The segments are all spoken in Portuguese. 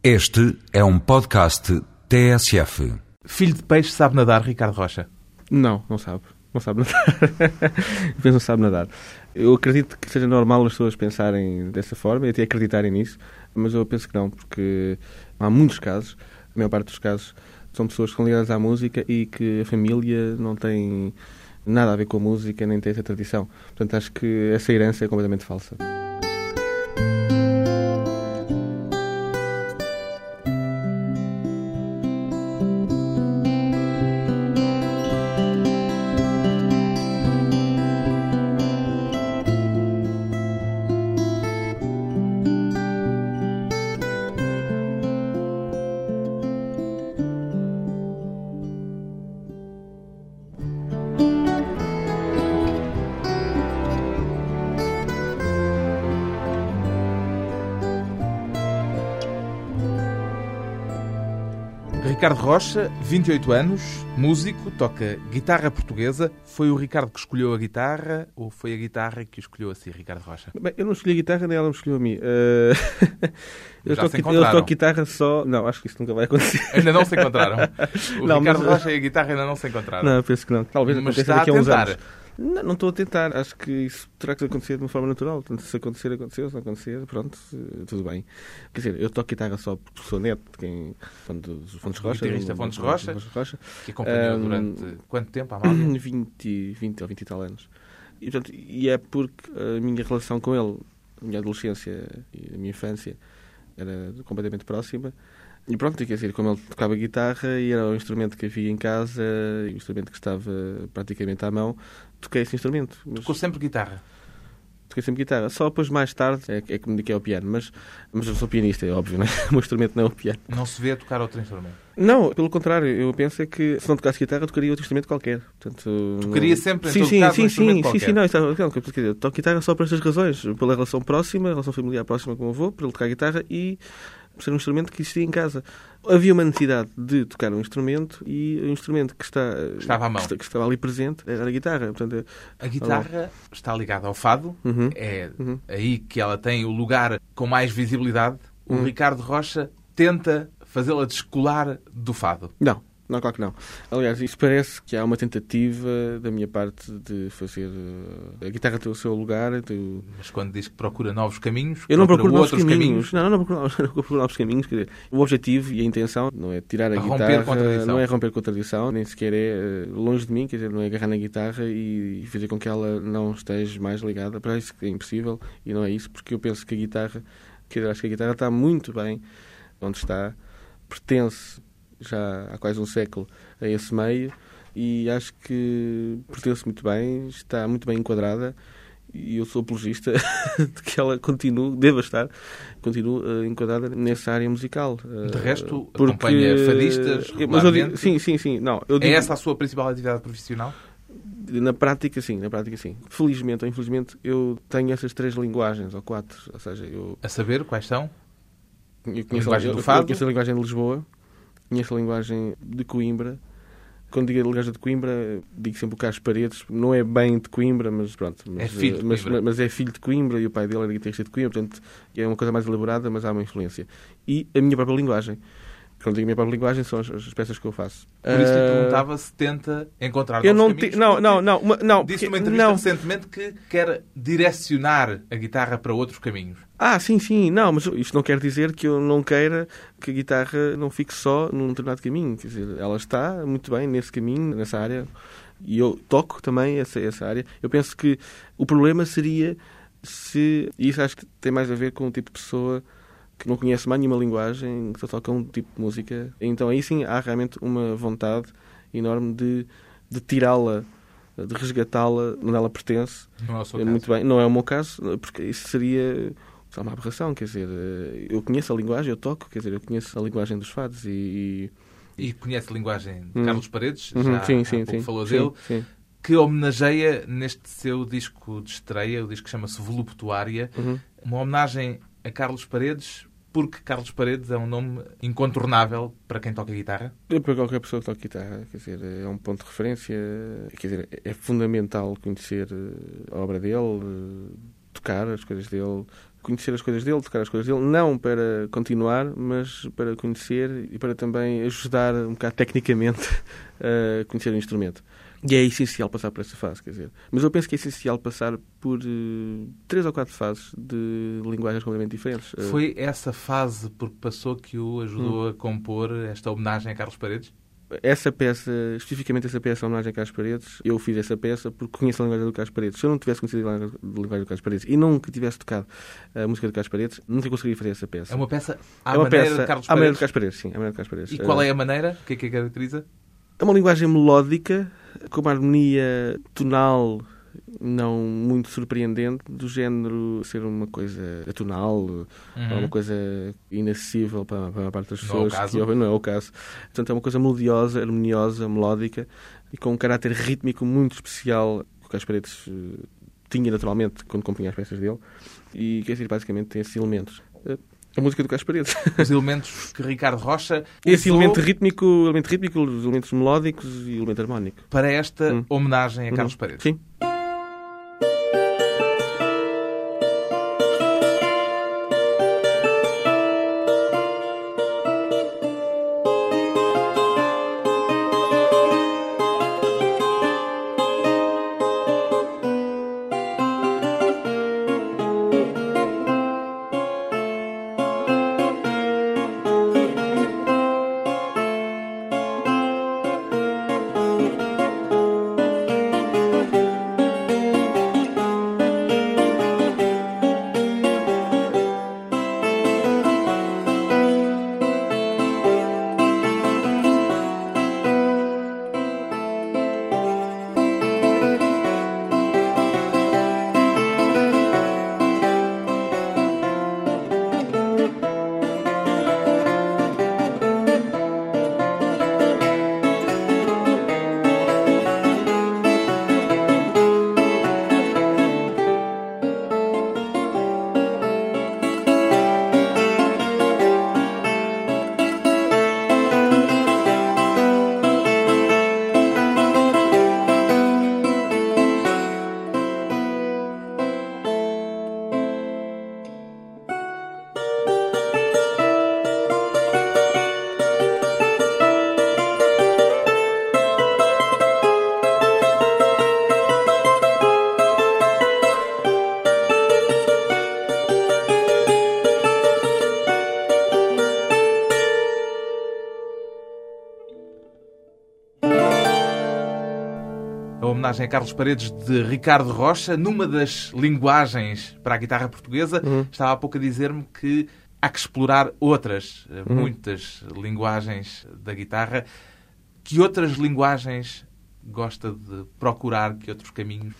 Este é um podcast TSF. Filho de peixe sabe nadar, Ricardo Rocha? Não, não sabe. Não sabe nadar. Penso não sabe nadar. Eu acredito que seja normal as pessoas pensarem dessa forma e até acreditarem nisso, mas eu penso que não, porque há muitos casos, a maior parte dos casos, são pessoas que são ligadas à música e que a família não tem nada a ver com a música, nem tem essa tradição. Portanto, acho que essa herança é completamente falsa. Ricardo Rocha, 28 anos, músico, toca guitarra portuguesa. Foi o Ricardo que escolheu a guitarra ou foi a guitarra que escolheu a si, Ricardo Rocha? Bem, eu não escolhi a guitarra, nem ela me escolheu a mim. Uh... eu, Já toco, eu toco guitarra só. Não, acho que isso nunca vai acontecer. Ainda não se encontraram. O Não, Ricardo mas- Rocha e a guitarra ainda não se encontraram. Não, penso que não. Talvez Mas aconteça está a daqui a uns anos. Não, não estou a tentar. Acho que isso terá que acontecer de uma forma natural. Portanto, se acontecer, aconteceu. Se não acontecer, pronto, eh, tudo bem. Quer dizer, eu toco guitarra só porque sou neto de quem. Fã dos Fontes Rocha. guitarrista Fontes Rocha. do Rocha. Que acompanhou Ahm, durante quanto tempo, Amália? 20, 20 ou 20 e tal anos. E, portanto, e é porque a minha relação com ele, a minha adolescência e a minha infância, era completamente próxima. E pronto, quer dizer, como ele tocava guitarra e era o instrumento que havia em casa, o instrumento que estava praticamente à mão, toquei esse instrumento. Mas Tocou sempre guitarra. toquei sempre guitarra. Só depois, mais tarde, é, que- é que me dediquei ao piano. Mas, mas eu sou pianista, é óbvio, não é? O meu instrumento não é o piano. Não se vê a tocar outro instrumento. Não, pelo contrário, eu penso é que se não tocasse guitarra, tocaria outro instrumento qualquer. Portanto, Tocaria não- sempre, em sim, todo sim, caso, um sim, sim, sim, sim, não, isso é- não, quer dizer, toco guitarra só por estas razões, pela relação próxima, a relação familiar próxima com o avô, por ele tocar guitarra e ser um instrumento que existia em casa. Havia uma necessidade de tocar um instrumento e o instrumento que, está, Estava à mão. que, estava ali presente era a guitarra. Portanto, A guitarra está ligada ao fado. Uhum. É Uhum. aí que ela tem o lugar com mais visibilidade. O Uhum. Ricardo Rocha tenta fazê-la descolar do fado. não, não, claro que não. Aliás, isso parece que há uma tentativa da minha parte de fazer eh, a guitarra ter o seu lugar, o- Mas quando diz que procura novos caminhos, Eu não procuro novos outros caminhos. Não, não, não procuro, não procuro novos caminhos. Quer dizer, o objetivo e a intenção não é tirar a A guitarra, não é romper com a tradição, nem sequer é eh, longe de mim, quer dizer, não é agarrar na guitarra e, e fazer com que ela não esteja mais ligada. Para isso é impossível e não é isso, porque eu penso que a guitarra, quer dizer, acho que a guitarra está muito bem onde está, pertence já há quase um século a esse meio e acho que pertence muito bem, está muito bem enquadrada e eu sou apologista de que ela continue, deva estar, continue eh, enquadrada nessa área musical. Eh, De resto, porque- acompanha fadistas Mas eu digo, sim, sim, sim. Não, eu É digo, essa a sua principal atividade profissional? na prática, sim, na prática, sim. Felizmente ou infelizmente, eu tenho essas três linguagens, ou quatro. Ou seja, eu, A saber quais são? eu conheço, linguagem a, do eu fado? conheço a linguagem de Lisboa, conheço a linguagem de Coimbra. Quando digo a linguagem de Coimbra, digo sempre o Carlos Paredes. Não é bem de Coimbra, mas pronto. Mas, É filho de mas, Coimbra. mas é filho de Coimbra e o pai dele era guitarrista de Coimbra. Portanto, é uma coisa mais elaborada, mas há uma influência. E a minha própria linguagem. Quando digo a minha própria linguagem, são as, as peças que eu faço. Por isso lhe Ah, perguntava se tenta encontrar Eu não, caminhos. não, não, não, uma- não, Disse numa entrevista não. recentemente que quer direcionar a guitarra para outros caminhos. Ah, sim, sim, não, mas isto não quer dizer que eu não queira que a guitarra não fique só num determinado caminho. Quer dizer, ela está muito bem nesse caminho, nessa área, e eu toco também essa, essa área. Eu penso que o problema seria se. E isso acho que tem mais a ver com o tipo de pessoa que não conhece mais nenhuma linguagem, que só toca um tipo de música. Então aí sim há realmente uma vontade enorme de, de tirá-la, de resgatá-la onde ela pertence. Não é o seu caso. Muito bem, não é o meu caso, porque isso seria lá, uma aberração, quer dizer, eh, eu conheço a linguagem, eu toco, quer dizer, eu conheço a linguagem dos fados e... E conhece a linguagem de Hum. Carlos Paredes, Uhum, já sim, sim, sim, falou dele, sim. que homenageia neste seu disco de estreia, o disco que chama-se Voluptuária, Uhum. uma homenagem a Carlos Paredes, porque Carlos Paredes é um nome incontornável para quem toca guitarra. Eu, Para qualquer pessoa que toca guitarra, quer dizer, é um ponto de referência, quer dizer, é fundamental conhecer eh, a obra dele, eh, tocar as coisas dele, conhecer as coisas dele, tocar as coisas dele, não para continuar, mas para conhecer e para também ajudar um bocado tecnicamente a conhecer o instrumento. E é essencial passar por essa fase, quer dizer. Mas eu penso que é essencial passar por uh, três ou quatro fases de linguagens completamente diferentes. Eh, Foi essa fase por que passou que o ajudou hum. a compor esta homenagem a Carlos Paredes? essa peça, especificamente essa peça, a homenagem a Carlos Paredes, eu fiz essa peça porque conheço a linguagem do Carlos Paredes. Se eu não tivesse conhecido a linguagem do Carlos Paredes e nunca tivesse tocado a música do Carlos Paredes, nunca conseguiria fazer essa peça. É uma peça à é uma maneira peça, de Carlos Paredes? À maneira de Carlos Paredes, sim. À maneira de Carlos Paredes. E qual é a maneira? O que é que a caracteriza? É uma linguagem melódica, com uma harmonia tonal não muito surpreendente, do género ser uma coisa atonal, uhum. uma coisa inacessível para, para a parte das pessoas. Não é o caso. Que, não é o caso. Portanto, é uma coisa melodiosa, harmoniosa, melódica e com um caráter rítmico muito especial que as paredes uh, tinha naturalmente quando compunha as peças dele e que dizer, basicamente tem esses elementos. A música do Carlos Paredes. Os elementos que Ricardo Rocha. Esse elemento rítmico, elemento rítmico, os elementos melódicos e o elemento harmónico. Para esta hum. homenagem a Carlos hum. Paredes. Sim. Homenagem a Carlos Paredes de Ricardo Rocha, numa das linguagens para a guitarra portuguesa. Uhum. Estava há pouco a dizer-me que há que explorar outras, eh, uhum. muitas linguagens da guitarra. Que outras linguagens gosta de procurar? Que outros caminhos?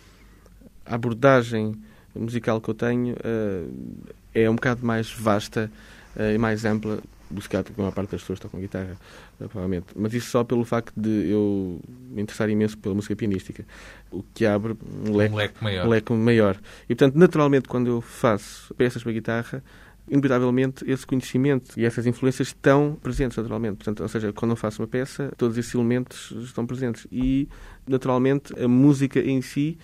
A abordagem musical que eu tenho uh, é um bocado mais vasta uh, e mais ampla do que a maior parte das pessoas tocam guitarra, eh, provavelmente. Mas isso só pelo facto de eu me interessar imenso pela música pianística, o que abre um leque, um leque, maior. Um leque maior. E, portanto, naturalmente, quando eu faço peças para guitarra, inevitavelmente esse conhecimento e essas influências estão presentes naturalmente. Portanto, ou seja, quando eu faço uma peça, todos esses elementos estão presentes. E, naturalmente, a música em si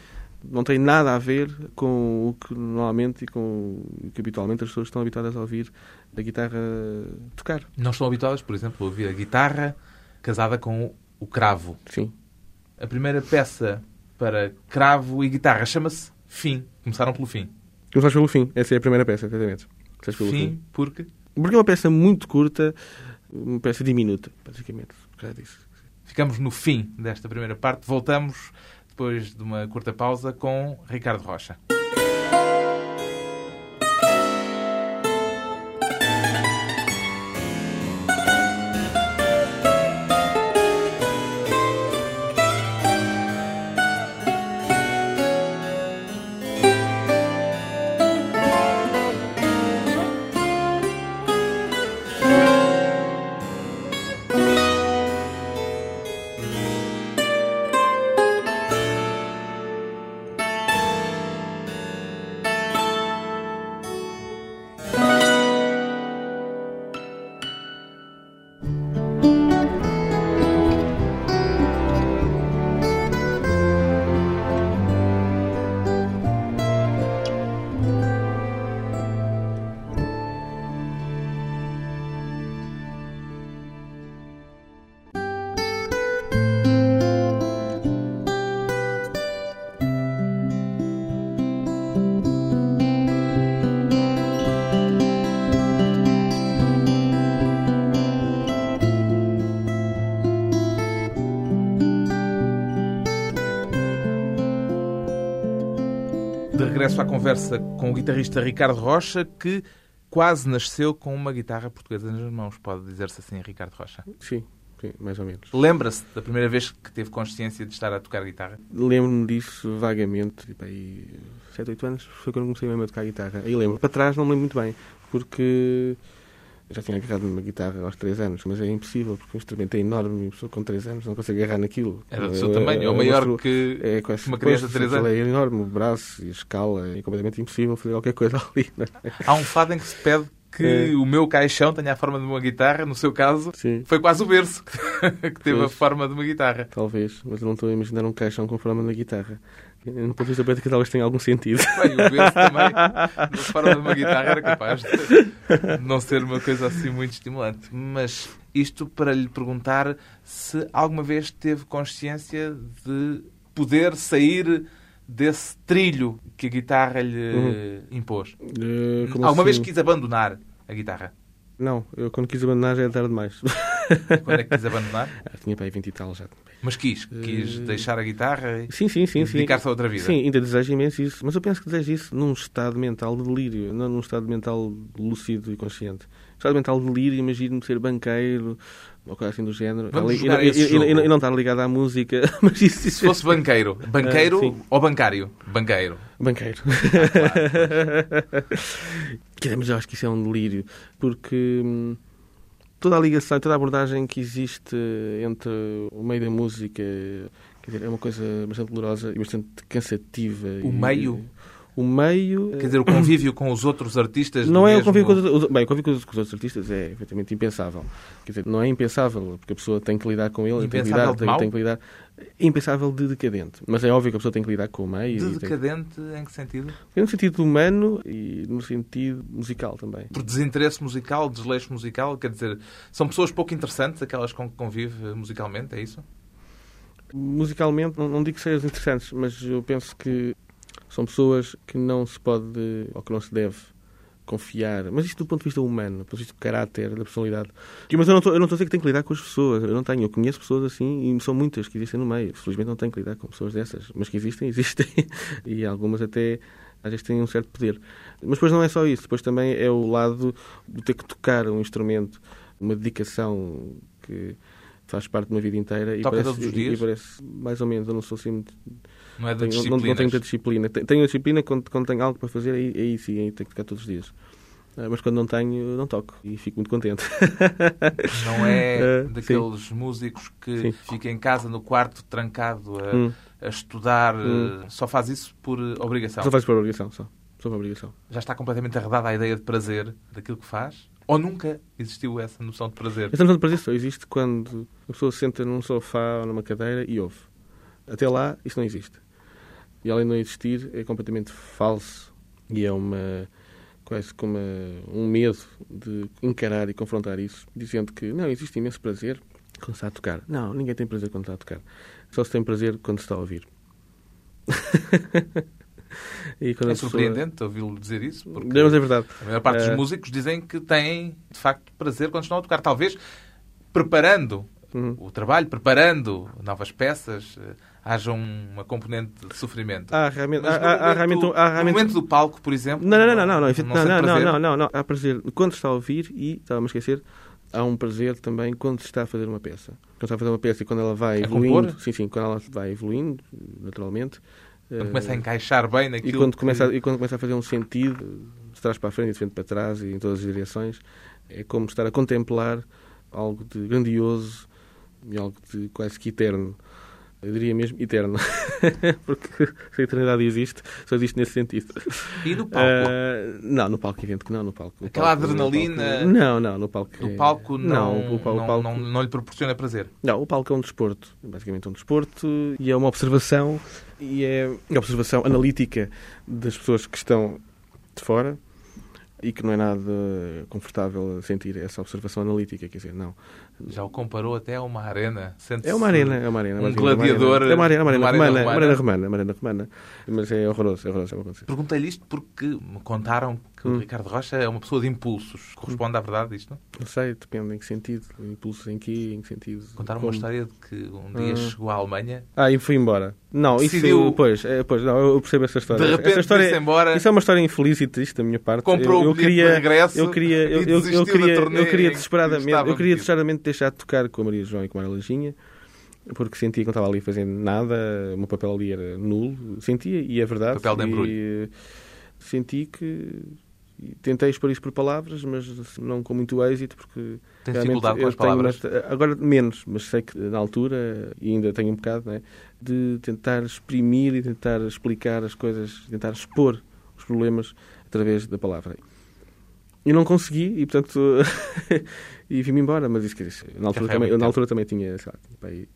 não tem nada a ver com o que normalmente e com o que habitualmente as pessoas estão habituadas a ouvir da guitarra tocar. Não estão habituadas, por exemplo, a ouvir a guitarra casada com o cravo. Sim. A primeira peça para cravo e guitarra chama-se Fim. Começaram pelo fim. Começaram pelo fim. Essa é a primeira peça, exatamente. Fim, fim, porque? Porque é uma peça muito curta, uma peça diminuta, basicamente. Ficamos no fim desta primeira parte. Voltamos depois de uma curta pausa com Ricardo Rocha. Regresso à conversa com o guitarrista Ricardo Rocha, que quase nasceu com uma guitarra portuguesa nas mãos. Pode dizer-se assim, Ricardo Rocha? Sim, sim, mais ou menos. Lembra-se da primeira vez que teve consciência de estar a tocar guitarra? Lembro-me disso vagamente, tipo aí 7, 8 anos, foi quando comecei mesmo a tocar guitarra. Aí lembro. Para trás não me lembro muito bem, porque já tinha agarrado numa guitarra aos 3 anos, mas é impossível, porque o instrumento é enorme e uma pessoa com 3 anos não consegue agarrar naquilo. Era do seu tamanho, ou maior mostro- que é, com essa- uma criança de pois, 3 anos. É enorme, o braço e a escala, é completamente impossível fazer qualquer coisa ali. é? Há um fado em que se pede que É. o meu caixão tenha a forma de uma guitarra. No seu caso, Sim, foi quase o berço que teve a forma de uma guitarra. talvez, mas eu não estou a imaginar um caixão com forma na guitarra. No ponto de vista prático, talvez tenha algum sentido. Bem, o berço também, na forma de uma guitarra, era capaz de não ser uma coisa assim muito estimulante. Mas isto para lhe perguntar se alguma vez teve consciência de poder sair desse trilho que a guitarra lhe impôs. Eh, como alguma vez assim? quis abandonar a guitarra? Não, eu quando quis abandonar já era tarde demais. Quando é que quis abandonar? Ah, tinha para aí 20 e tal já. Mas quis. Quis Eh, deixar a guitarra e Sim, sim, sim. dedicar-se a outra vida. Sim, ainda desejo imenso isso. Mas eu penso que desejo isso num estado mental de delírio, não num estado mental lúcido e consciente. Estado mental de delírio, imagino-me ser banqueiro, ou coisa assim do género. Vamos e, e- esse e- e- não estar ligado à música. Mas isso, isso Se fosse banqueiro. Banqueiro Ah, sim. ou bancário? Banqueiro. Banqueiro. Quer dizer, mas eu acho que isso é um delírio, porque hum, toda a ligação, toda a abordagem que existe entre o meio da música, quer dizer, é uma coisa bastante dolorosa e bastante cansativa. O e- meio? O meio... Quer dizer, o convívio com os outros artistas. Não é o convívio com os, outros- bem, o convívio com os, outros artistas é efetivamente impensável. Quer dizer, não é impensável, porque a pessoa tem que lidar com ele, tem que lidar, tem, tem que lidar. Impensável de decadente. Mas é óbvio que a pessoa tem que lidar com o meio. De tem- decadente em que sentido? no sentido humano e no sentido musical também. Por desinteresse musical, desleixo musical? Quer dizer, são pessoas pouco interessantes, aquelas com que convive musicalmente, é isso? Musicalmente, não, não digo que sejam interessantes, mas eu penso que são pessoas que não se pode, ou que não se deve confiar. Mas isto do ponto de vista humano, do ponto de vista do caráter, da personalidade. E, Mas eu não estou eu não estou a dizer que tenho que lidar com as pessoas. Eu não tenho. Eu conheço pessoas assim e são muitas que existem no meio. Felizmente não tenho que lidar com pessoas dessas. Mas que existem, existem. E algumas até às vezes têm um certo poder. Mas depois não é só isso. Depois também é o lado de ter que tocar um instrumento, uma dedicação que faz parte de uma vida inteira. E Toca parece, todos os e- dias? E parece, mais ou menos, eu não sou assim muito Não é de tenho, não, não tenho muita disciplina. Tenho, a disciplina quando, quando tenho algo para fazer, aí, aí sim, aí tenho que tocar todos os dias. Ah, Mas quando não tenho, não toco e fico muito contente. Não é Eh, daqueles músicos que Sim. fica em casa, no quarto, trancado, a, Hum. a estudar. Hum. eh, Só faz isso por obrigação. Só faz por obrigação, só. Só por obrigação. Já está completamente arredada a ideia de prazer daquilo que faz? Ou nunca existiu essa noção de prazer? Essa noção de prazer só existe quando a pessoa se senta num sofá ou numa cadeira e ouve. Até lá, isso não existe. E além de não existir, é completamente falso e é uma quase como um medo de encarar e confrontar isso, dizendo que não, existe imenso prazer quando se está a tocar. Não, ninguém tem prazer quando está a tocar. Só se tem prazer quando se está a ouvir. É pessoa- surpreendente ouvi-lo dizer isso, porque Não, mas é verdade. a maior parte Eh, dos músicos dizem que têm, de facto, prazer quando estão a tocar. Talvez preparando Uhum. o trabalho, preparando novas peças, eh, haja uma componente de sofrimento. Há realmente, há, no há- há realmente, há no realmente momento do palco, por exemplo. Não, não, não, não, não, não, não, não, não, não, não, não. Há prazer quando está a ouvir e, estava-me a esquecer, há um prazer também quando se está a fazer uma peça. Quando está a fazer uma peça e quando ela vai A evoluindo, compor? sim, sim, quando ela vai evoluindo, naturalmente. Quando eh, começa a encaixar bem e naquilo quando, que- começa, e quando começa a fazer um sentido, de trás para a frente e de frente para trás e em todas as direções, é como estar a contemplar algo de grandioso e algo de quase que eterno. Eu diria mesmo eterno. Porque se a eternidade existe, só existe nesse sentido. E no palco? Ah, não, no palco evento que não, no palco. no Aquela palco- no adrenalina- palco- não, não, no palco. O é- palco não, o, pa- o não, palco, não, não lhe proporciona prazer. não, o palco é um desporto. Basicamente é um desporto e é uma observação e é a observação analítica das pessoas que estão de fora e que não é nada confortável sentir essa observação analítica, quer dizer, não. Já o comparou até a uma arena. É uma arena, é uma arena. Um gladiador É uma arena, é uma arena, romana, uma arena romana, uma arena romana. Mas é horroroso, é horroroso. É uma coisa. Perguntei-lhe isto porque me contaram que que o Ricardo Rocha é uma pessoa de impulsos. Corresponde à verdade isto? Não sei, depende em que sentido. Impulsos em que, em que sentido. Contar uma história de que um dia Ah. chegou à Alemanha, Ah, e fui embora. Não, Decidiu- isso. Pois, é, pois, não, eu percebo essa história. de repente essa história, embora, Isso é uma história infeliz e triste da minha parte. comprou eu, eu o queria, de regresso eu queria, eu, eu, eu queria, eu queria que desesperadamente, estava eu queria desesperadamente deixar de tocar com a Maria João e com a Maria Leginha, porque sentia que não estava ali fazendo nada, o meu papel ali era nulo, sentia, e é verdade. Papel de embrulho. E, senti que e tentei expor isso por palavras, mas não com muito êxito, porque tem dificuldade com as palavras. agora menos, mas sei que na altura, e ainda tenho um bocado, né, de tentar exprimir e tentar explicar as coisas, tentar expor os problemas através da palavra. E não consegui, e portanto, e vim-me embora, mas isso que disse, na altura, foi há também, na altura também tinha, sei lá, tinha para aí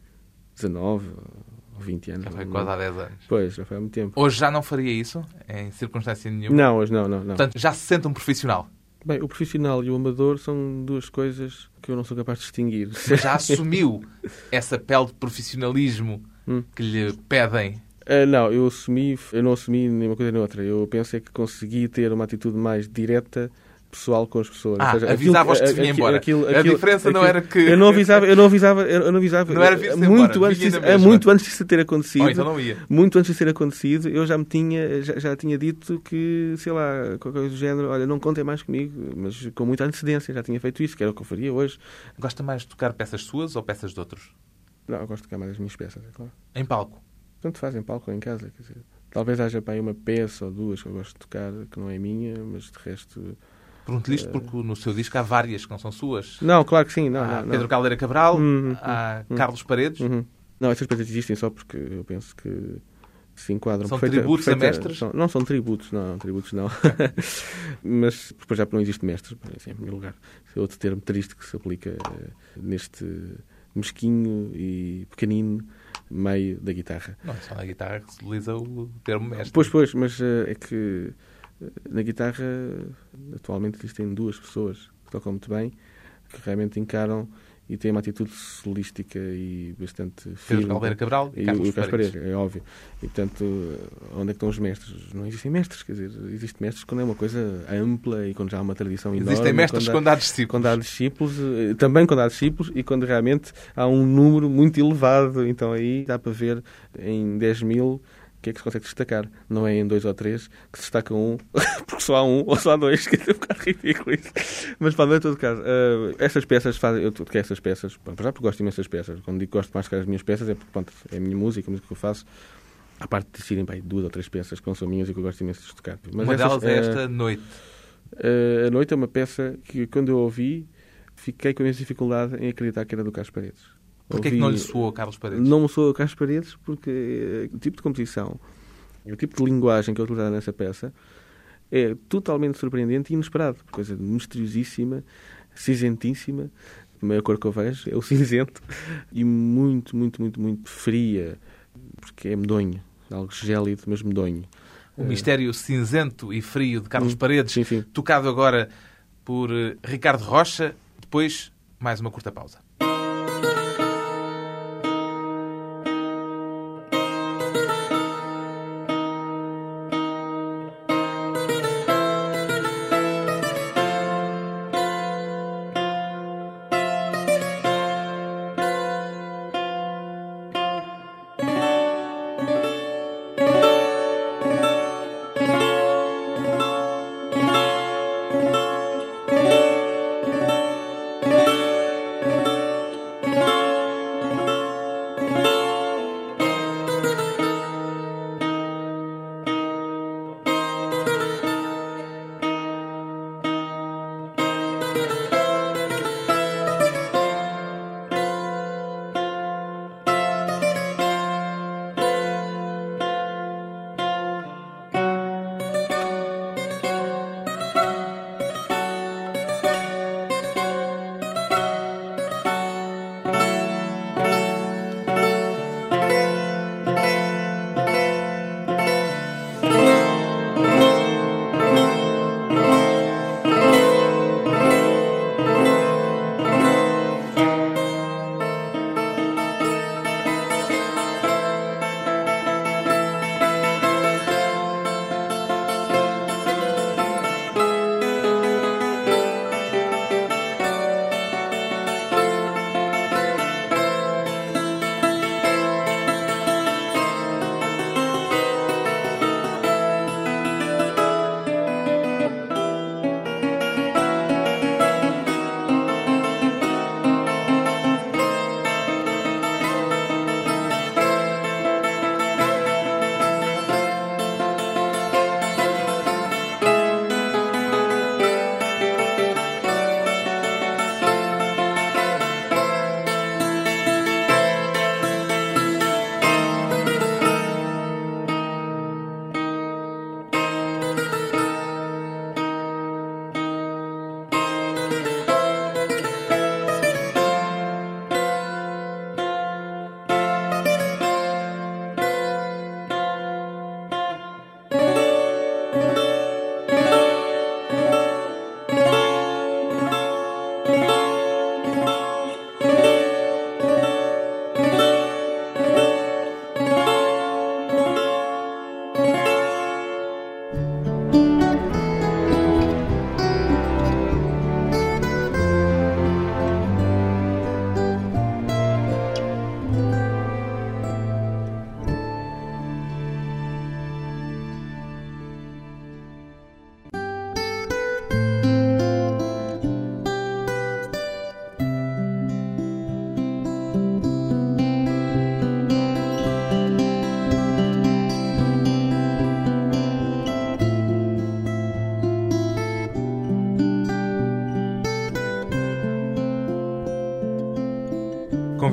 19 ou 20 anos. Já foi quase há 10 anos. Pois, já foi há muito tempo. Hoje já não faria isso, em circunstância nenhuma. Não, hoje não, não, não. Portanto, já se sente um profissional. Bem, o profissional e o amador são duas coisas que eu não sou capaz de distinguir. Já assumiu essa pele de profissionalismo Hum. que lhe pedem. Ah, não, eu assumi, eu não assumi nenhuma coisa nem outra. Eu pensei que consegui ter uma atitude mais direta, pessoal com as pessoas. Ah, seja, avisava-os que se vinha embora. aquilo- A aquilo- diferença não era que- Eu não avisava, eu não avisava, eu não avisava. Não era muito embora, antes disso, é muito antes disso ter acontecido. Oh, então não ia. Muito antes disso ter acontecido, eu já me tinha, já, já tinha dito que, sei lá, qualquer coisa do género, olha, não contem mais comigo, mas com muita antecedência, já tinha feito isso, que era o que eu faria hoje. Gosta mais de tocar peças suas ou peças de outros? Não, eu gosto de tocar mais as minhas peças, é claro. Em palco. Tanto faz em palco ou em casa, quer dizer. Talvez haja para aí uma peça ou duas que eu gosto de tocar, que não é minha, mas de resto. Pergunto-lhe isto porque no seu disco há várias que não são suas. Não, claro que sim, não. há não, não. Pedro Caldeira Cabral, Uhum, há uhum. Carlos Paredes. Uhum. Não, essas coisas existem só porque eu penso que se enquadram São perfeita- tributos a perfeita- mestres? são- não são tributos, não, não, tributos não. Mas depois já não existe mestres, assim, em primeiro lugar. Esse é outro termo triste que se aplica eh, neste mesquinho e pequenino meio da guitarra. Não é só na guitarra que se utiliza o termo mestre. Pois, pois, mas eh, é que na guitarra atualmente existem duas pessoas que tocam muito bem, que realmente encaram e têm uma atitude solística e bastante firme. Pedro Caldeira Cabral e, Carlos Carlos. Paredes, é óbvio. E, portanto, onde é que estão os mestres? Não existem mestres, quer dizer, existem mestres quando é uma coisa ampla e quando já há uma tradição enorme. Existem mestres quando há- quando há discípulos. quando há discípulos, eh, também quando há discípulos e quando realmente há um número muito elevado. Então aí dá para ver em 10 mil o que é que se consegue destacar. Não é em dois ou três que se destaca um, porque só há um ou só há dois, que é um bocado ridículo isso. Mas pá, não é todo caso. Eh, essas peças fazem, eu toquei essas peças, pá, já porque gosto imenso das peças. Quando digo que gosto mais de tocar as minhas peças é porque pronto, é a minha música, a música que eu faço. A parte de serem duas ou três peças que não são minhas e que eu gosto imenso de tocar. Mas Uma essas, delas é eh, esta noite. Uh, a Noite é uma peça que, quando eu ouvi, fiquei com imensa dificuldade em acreditar que era do Carlos Paredes. Porquê é que Ouvi- não lhe soou a Carlos Paredes? Não me soou Carlos Paredes porque eh, o tipo de composição, o tipo de linguagem que é utilizada nessa peça é totalmente surpreendente e inesperado. Coisa misteriosíssima, cinzentíssima. A maior cor que eu vejo é o cinzento. E muito, muito, muito, muito fria, porque é medonho. Algo gélido, mas medonho. O mistério cinzento e frio de Carlos Hum, Paredes, Sim, sim. tocado agora por eh, Ricardo Rocha. Depois, mais uma curta pausa.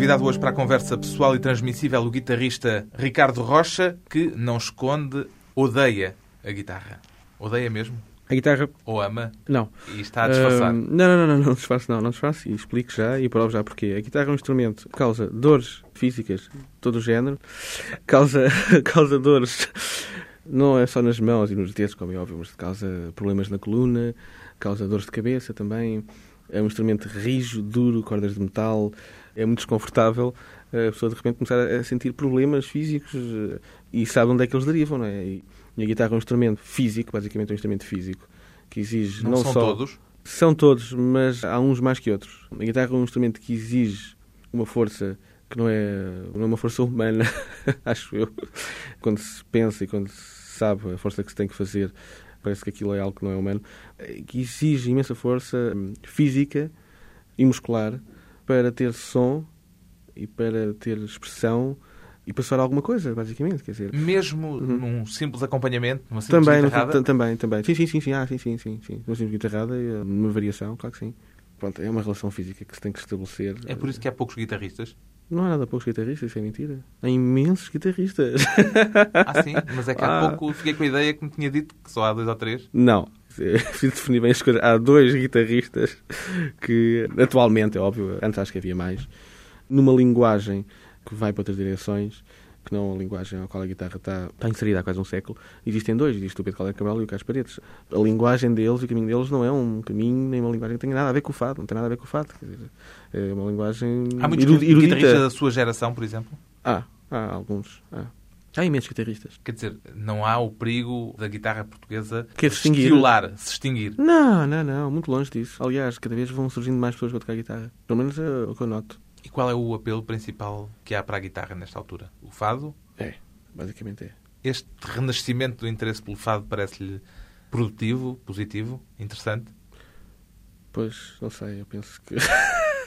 Convidado hoje para a conversa pessoal e transmissível o guitarrista Ricardo Rocha, que não esconde, odeia a guitarra. Odeia mesmo? A guitarra, Ou ama? não. E está a disfarçar. Ah, não, não, não, não, não disfarço, não, não disfarço e explico já e provo já porquê. A guitarra é um instrumento que causa dores físicas de todo o género, causa, causa dores não é só nas mãos e nos dedos, como é óbvio, mas causa problemas na coluna, causa dores de cabeça também. É um instrumento rijo, duro, cordas de metal, é muito desconfortável. A pessoa de repente começar a sentir problemas físicos eh, e sabe onde é que eles derivam, não é? E, a guitarra é um instrumento físico, basicamente é um instrumento físico, que exige Não, não, são só... todos. São todos, mas há uns mais que outros. A guitarra é um instrumento que exige uma força que não é, não é uma força humana, acho eu. Quando se pensa e quando se sabe a força que se tem que fazer, parece que aquilo é algo que não é humano. Que exige imensa força hum, física e muscular para ter som e para ter expressão e para soar alguma coisa, basicamente. Quer dizer, Mesmo num simples acompanhamento, numa simples Uhum. também, guitarrada, tam- também, também. Sim, sim, sim, sim. Ah, sim, sim, sim, sim. Uma simples guitarrada, e, uh, uma variação, claro que sim. Pronto, é uma relação física que se tem que estabelecer. é por isso que há poucos guitarristas. Não há nada poucos guitarristas, isso é mentira. Há imensos guitarristas. Ah, sim, mas é que há Ah. pouco fiquei com a ideia que me tinha dito que só há dois ou três. Não. Preciso definir bem as coisas. Há dois guitarristas que, atualmente, é óbvio, antes acho que havia mais, numa linguagem que vai para outras direções, que não a linguagem à qual a guitarra está, está inserida há quase um século. Existem dois, existe o Pedro Caldeira Cabral e o Carlos Paredes. A linguagem deles e o caminho deles não é um caminho nem uma linguagem que tenha nada a ver com o fado, não tem nada a ver com o fado. Dizer, é uma linguagem Há muitos eru- guitarristas erudita. da sua geração, por exemplo. Há, há alguns. Há. Há imensos guitarristas. Quer dizer, não há o perigo da guitarra portuguesa Que é se distinguir. esquiolar, se extinguir. Não, não, não, muito longe disso. Aliás, cada vez vão surgindo mais pessoas a tocar guitarra. Pelo menos é o que eu noto. E qual é o apelo principal que há para a guitarra nesta altura? O fado? É, basicamente é. Este renascimento do interesse pelo fado parece-lhe produtivo, positivo, interessante? Pois, não sei, eu penso que.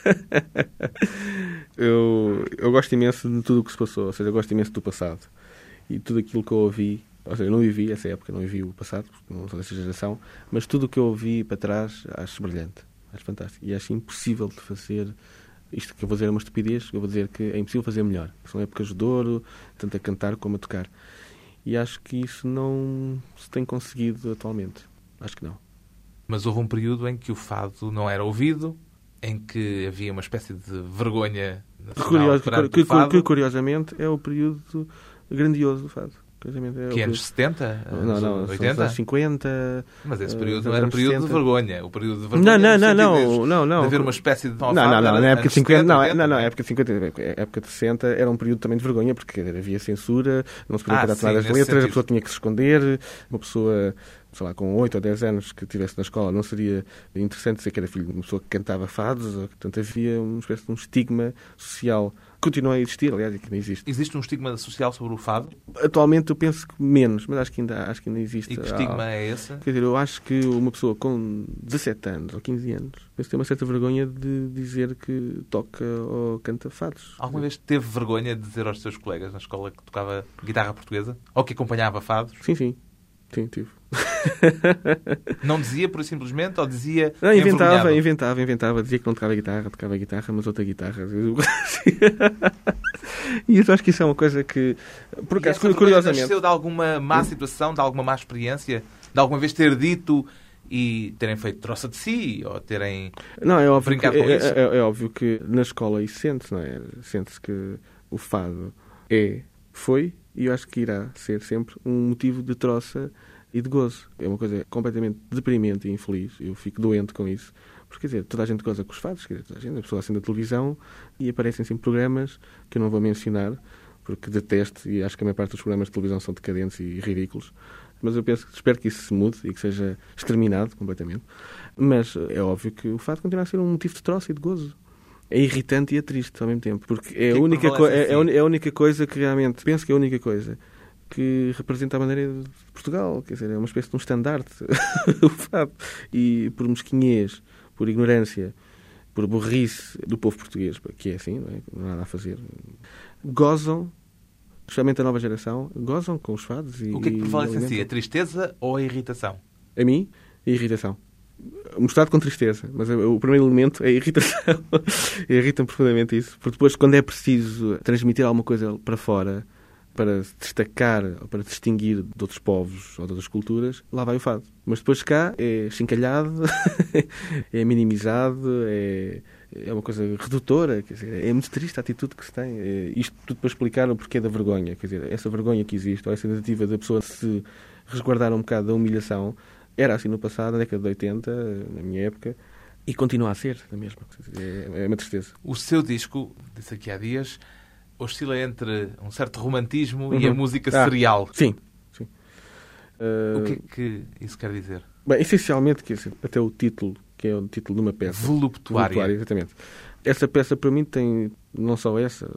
eu, eu gosto imenso de tudo o que se passou, ou seja, eu gosto imenso do passado. E tudo aquilo que eu ouvi, ou seja, eu não vivi essa época, não vivi o passado, porque não sou dessa geração, mas tudo o que eu ouvi para trás acho brilhante, acho fantástico. E acho impossível de fazer. Isto que eu vou dizer é uma estupidez, eu vou dizer que é impossível fazer melhor. São épocas de ouro, tanto a cantar como a tocar. E acho que isso não se tem conseguido atualmente. Acho que não. Mas houve um período em que o fado não era ouvido, em que havia uma espécie de vergonha nacional perante que, fado, que, curiosamente é o período grandioso do fado. É o que é anos período- 70, Não, não, são os 80. anos 50. Mas esse eh, período não era anos período de 60. vergonha. O período de vergonha Não, não, não, não, de- não, não. de haver uma espécie de Não, não, não, na época de 50, não, é- 80, não, não, na época de 50, a época de 60 era um período também de vergonha, porque havia censura, não se podia Ah, sim, nesse letras, a sentido. pessoa tinha que se esconder, uma pessoa, sei lá, com 8 ou 10 anos que estivesse na escola, não seria interessante dizer que era filho de uma pessoa que cantava fados, ou, portanto havia uma espécie de um estigma social. Continua a existir, aliás, e que ainda existe. Existe um estigma social sobre o fado? Atualmente eu penso que menos, mas acho que ainda, acho que ainda existe. E que Ah, estigma é esse? Quer dizer, eu acho que uma pessoa com 17 anos ou 15 anos penso uma certa vergonha de dizer que toca ou canta fados. Alguma vez teve vergonha de dizer aos seus colegas na escola que tocava guitarra portuguesa? Ou que acompanhava fados? Sim, sim. Sim, tive. Não dizia, por simplesmente, ou dizia Não, inventava, inventava, inventava. Dizia que não tocava guitarra, tocava guitarra, mas outra guitarra. e eu acho que isso é uma coisa que, por acaso, curiosamente, nasceu de alguma má situação, de alguma má experiência? De alguma vez ter dito e terem feito troça de si? Ou terem... Não, é óbvio, que, é, isso? é- é óbvio que na escola isso sente, não é? Sente-se que o fado é, foi e eu acho que irá ser sempre um motivo de troça e de gozo. É uma coisa completamente deprimente e infeliz. Eu fico doente com isso. Porque, quer dizer, toda a gente goza com os fados, quer dizer, toda a gente, a pessoa acende a televisão e aparecem sempre programas que eu não vou mencionar, porque detesto e acho que a maior parte dos programas de televisão são decadentes e ridículos. Mas eu penso, espero que isso se mude e que seja exterminado completamente. Mas é óbvio que o fado continua a ser um motivo de troça e de gozo. É irritante e é triste ao mesmo tempo, porque é, que a, única é, é a si? uni- é a única coisa que realmente, penso que é a única coisa que representa a maneira de Portugal, quer dizer, é uma espécie de um estandarte, o. E por mesquinhez, por ignorância, por burrice do povo português, que é assim, não, é? não há nada a fazer, gozam, especialmente a nova geração, gozam com os fados. E, O que é que prevalece em si? A alimentam. tristeza ou a irritação? A mim, a irritação. Mostrado com tristeza, mas o primeiro elemento é a irritação. Irrita-me profundamente isso, porque depois, quando é preciso transmitir alguma coisa para fora, para se destacar, ou para distinguir de outros povos ou de outras culturas, lá vai o fado. Mas depois cá é chincalhado, é minimizado, é, é uma coisa redutora. Quer dizer, é muito triste a atitude que se tem. É, isto tudo para explicar o porquê da vergonha. Quer dizer, essa vergonha que existe, ou essa tentativa da pessoa se resguardar um bocado da humilhação, era assim no passado, na década de 80, na minha época, e continua a ser a mesma. É, é uma tristeza. O seu disco, disse aqui há dias, oscila entre um certo romantismo uhum. e a uhum. música ah, serial. Sim. sim. Uh... O que é que isso quer dizer? Bem, essencialmente, dizer, até o título, que é o título de uma peça. Voluptuária. Voluptuária, exatamente. Essa peça, para mim, tem não só essa,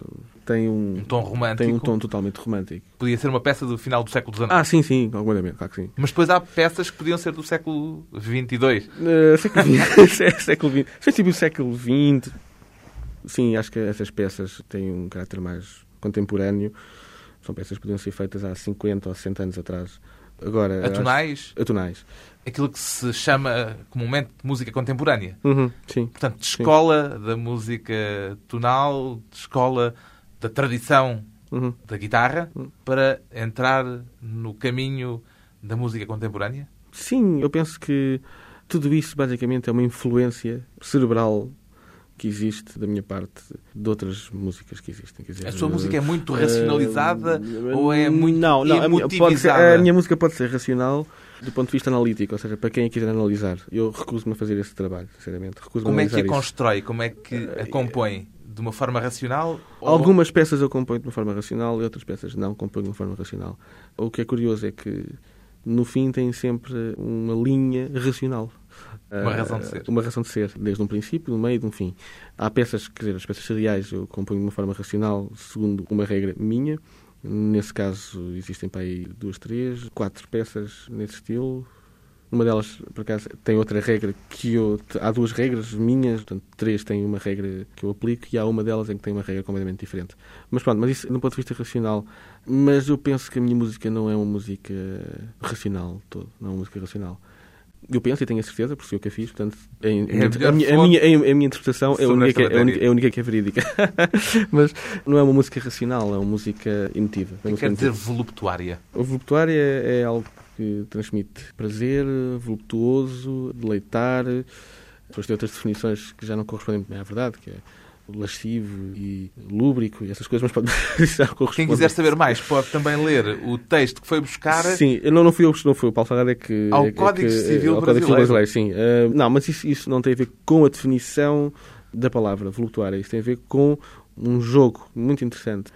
tem um, um, tom romântico. Tem um tom totalmente romântico. Podia ser uma peça do final do século XIX. Ah, sim, sim, obviamente, claro que sim. Mas depois há peças que podiam ser do século XXII. Uh, século XX, século XX. Tipo o século XX. Sim, acho que essas peças têm um caráter mais contemporâneo. São peças que podiam ser feitas há 50 ou 60 anos atrás. Agora, atonais? Acho, atonais. Aquilo que se chama comumente de música contemporânea. Uhum, sim. Portanto, de escola sim. da música tonal, de escola da tradição uhum. da guitarra, uhum. para entrar no caminho da música contemporânea? Sim, eu penso que tudo isso basicamente é uma influência cerebral que existe da minha parte de outras músicas que existem. Dizer, a sua música é muito racionalizada uh, ou é muito não, não, a minha, ser, a minha, música pode ser racional do ponto de vista analítico, ou seja, para quem quiser analisar. Eu recuso-me a fazer esse trabalho, sinceramente. Como é que a constrói? Como é que a compõe? De uma forma racional? Ou... Algumas peças eu componho de uma forma racional e outras peças não componho de uma forma racional. O que é curioso é que no fim tem sempre uma linha racional. Uma razão de ser. Uma razão de ser, desde um princípio, no meio e no fim. Há peças, quer dizer, as peças seriais eu componho de uma forma racional, segundo uma regra minha. Nesse caso, existem para aí duas, três, quatro peças nesse estilo. Uma delas, por acaso, tem outra regra que eu. Há duas regras minhas, portanto, três têm uma regra que eu aplico e há uma delas em que tem uma regra completamente diferente. Mas pronto, mas isso, do ponto de vista racional. Mas eu penso que a minha música não é uma música racional todo, não é uma música racional. Eu penso e tenho a certeza, porque sou eu que a fiz, portanto, a, é a, a, minha, a, minha, a, minha, interpretação é a, única que, é, a, única, é única que é verídica. Mas não é uma música racional, é uma música emotiva. É quer dizer voluptuária? A voluptuária é, é algo que transmite prazer, voluptuoso, deleitar. Depois tem outras definições que já não correspondem bem à verdade, que é lascivo e lúbrico e essas coisas, mas pode Quem quiser saber mais pode também ler o texto que foi buscar. Sim, não, não fui eu, não foi o Paulo Salgado, é que. Ao é, Código que, Civil ao Brasileiro. Código Brasileiro, sim. Uh, não, mas isso, isso não tem a ver com a definição da palavra voluptuária, isso tem a ver com um jogo muito interessante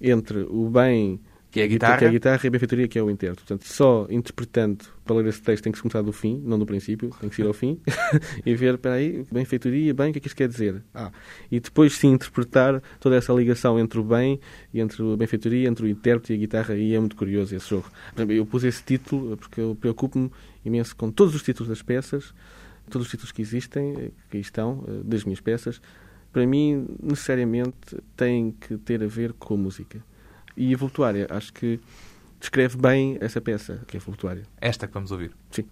entre o bem que é a guitarra. Que é a guitarra e a benfeitoria, que é o intérprete. Portanto, só interpretando para ler esse texto tem que se começar do fim, não do princípio, tem que ir ao fim e ver, espera aí, benfeitoria, bem, o que é que isto quer dizer? Ah, e depois sim interpretar toda essa ligação entre o bem e entre a benfeitoria, entre o intérprete e a guitarra, e é muito curioso esse jogo. Eu pus esse título porque eu preocupo-me imenso com todos os títulos das peças, todos os títulos que existem, que estão, eh, das minhas peças, para mim, necessariamente, têm que ter a ver com a música. E a Voltuária, acho que descreve bem essa peça, que é a Voltuária. Esta que vamos ouvir. Sim.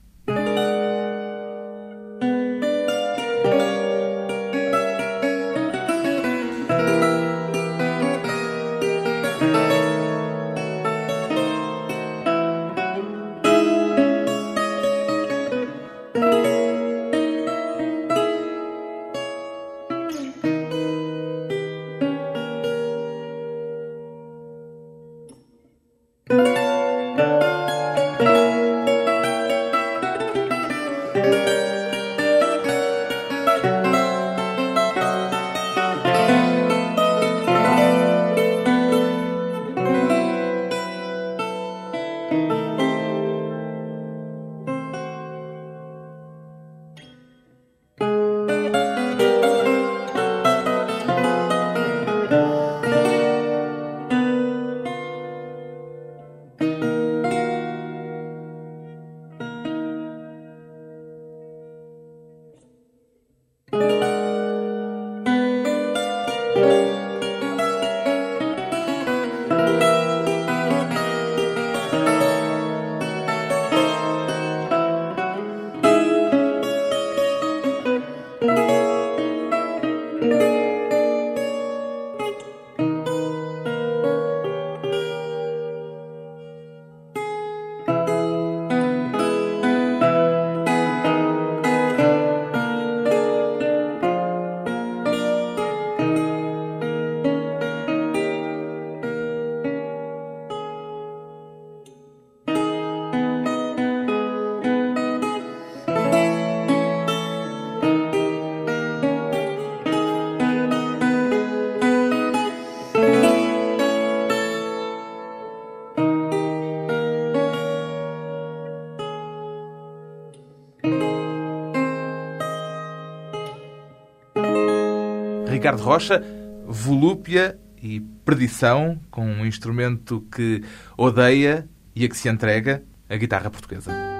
Ricardo Rocha, volúpia e perdição, com um instrumento que odeia e a que se entrega, a guitarra portuguesa.